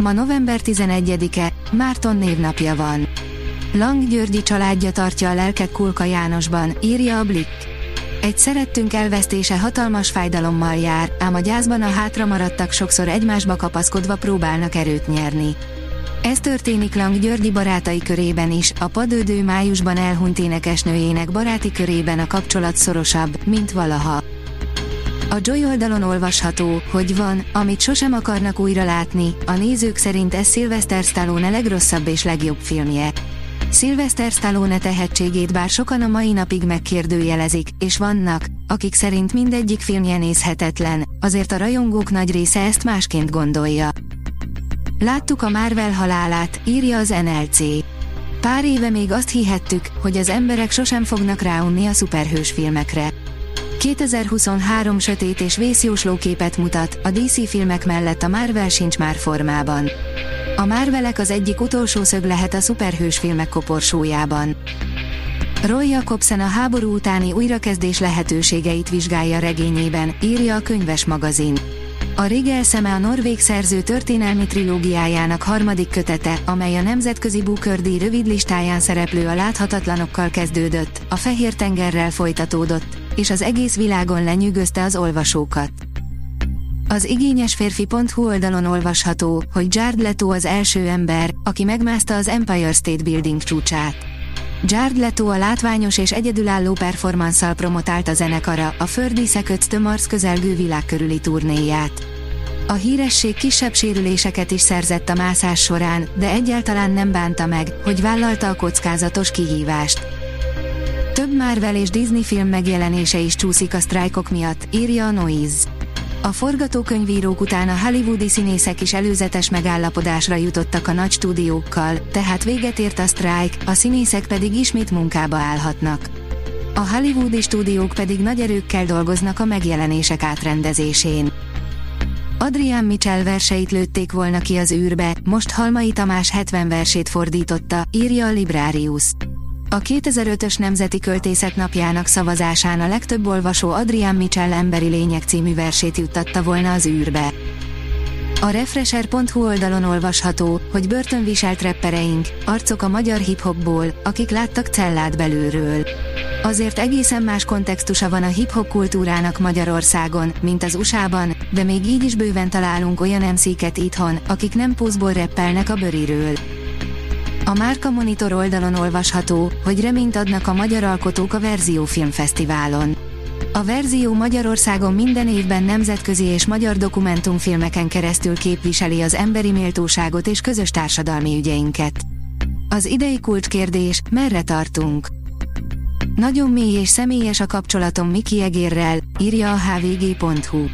Ma november 11-e, Márton névnapja van. Lang Györgyi családja tartja a lelket Kulka Jánosban, írja a Blick. Egy szerettünk elvesztése hatalmas fájdalommal jár, ám a gyászban a hátra maradtak sokszor egymásba kapaszkodva próbálnak erőt nyerni. Ez történik Lang Györgyi barátai körében is, a padődő májusban elhunyt énekesnőjének baráti körében a kapcsolat szorosabb, mint valaha. A Joy oldalon olvasható, hogy van, amit sosem akarnak újra látni, a nézők szerint ez Sylvester Stallone legrosszabb és legjobb filmje. Sylvester Stallone tehetségét bár sokan a mai napig megkérdőjelezik, és vannak, akik szerint mindegyik filmje nézhetetlen, azért a rajongók nagy része ezt másként gondolja. Láttuk a Marvel halálát, írja az NLC. Pár éve még azt hihettük, hogy az emberek sosem fognak ráunni a szuperhős filmekre. 2023 sötét és vészjósló képet mutat, a DC filmek mellett a Marvel sincs már formában. A Marvelek az egyik utolsó szög lehet a szuperhős filmek koporsójában. Roy Jacobsen a háború utáni újrakezdés lehetőségeit vizsgálja regényében, írja a könyves magazin. A Rigel szeme a norvég szerző történelmi trilógiájának harmadik kötete, amely a nemzetközi Booker rövid listáján szereplő a láthatatlanokkal kezdődött, a Fehér tengerrel folytatódott, és az egész világon lenyűgözte az olvasókat. Az igényes férfi.hu oldalon olvasható, hogy Jared Leto az első ember, aki megmászta az Empire State Building csúcsát. Jared Leto a látványos és egyedülálló performanszal promotált a zenekara, a Földíszekött The Mars közelgő világkörüli turnéját. A híresség kisebb sérüléseket is szerzett a mászás során, de egyáltalán nem bánta meg, hogy vállalta a kockázatos kihívást. Több Marvel és Disney film megjelenése is csúszik a sztrájkok miatt, írja a Noise. A forgatókönyvírók után a hollywoodi színészek is előzetes megállapodásra jutottak a nagy stúdiókkal, tehát véget ért a sztrájk, a színészek pedig ismét munkába állhatnak. A hollywoodi stúdiók pedig nagy erőkkel dolgoznak a megjelenések átrendezésén. Adrián Mitchell verseit lőtték volna ki az űrbe, most Halmai Tamás 70 versét fordította, írja a Librarius. A 2005-ös Nemzeti Költészet napjának szavazásán a legtöbb olvasó Adrián Mitchell Emberi Lények című versét juttatta volna az űrbe. A Refresher.hu oldalon olvasható, hogy börtönviselt reppereink, arcok a magyar hip-hopból, akik láttak cellát belülről. Azért egészen más kontextusa van a hip-hop kultúrának Magyarországon, mint az USA-ban, de még így is bőven találunk olyan MC-ket itthon, akik nem pózból reppelnek a bőriről. A Márka Monitor oldalon olvasható, hogy reményt adnak a magyar alkotók a Verzió Filmfesztiválon. A Verzió Magyarországon minden évben nemzetközi és magyar dokumentumfilmeken keresztül képviseli az emberi méltóságot és közös társadalmi ügyeinket. Az idei kulcskérdés, merre tartunk? Nagyon mély és személyes a kapcsolatom Miki Egérrel, írja a hvg.hu.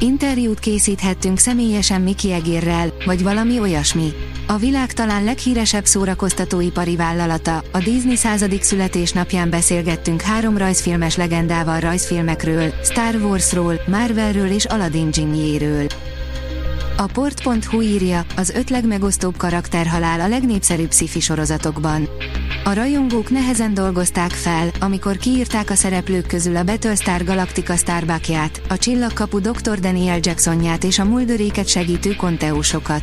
Interjút készíthettünk személyesen Miki Egérrel, vagy valami olyasmi. A világ talán leghíresebb szórakoztatóipari vállalata, a Disney századik születésnapján beszélgettünk három rajzfilmes legendával rajzfilmekről, Star Warsról, Marvelről és Aladdin Jinnjéről. A port.hu írja, az öt legmegosztóbb karakterhalál a legnépszerűbb sci sorozatokban. A rajongók nehezen dolgozták fel, amikor kiírták a szereplők közül a Battlestar Galactica Starbuckját, a Csillagkapu Dr. Daniel Jacksonját és a Mulderéket segítő konteósokat.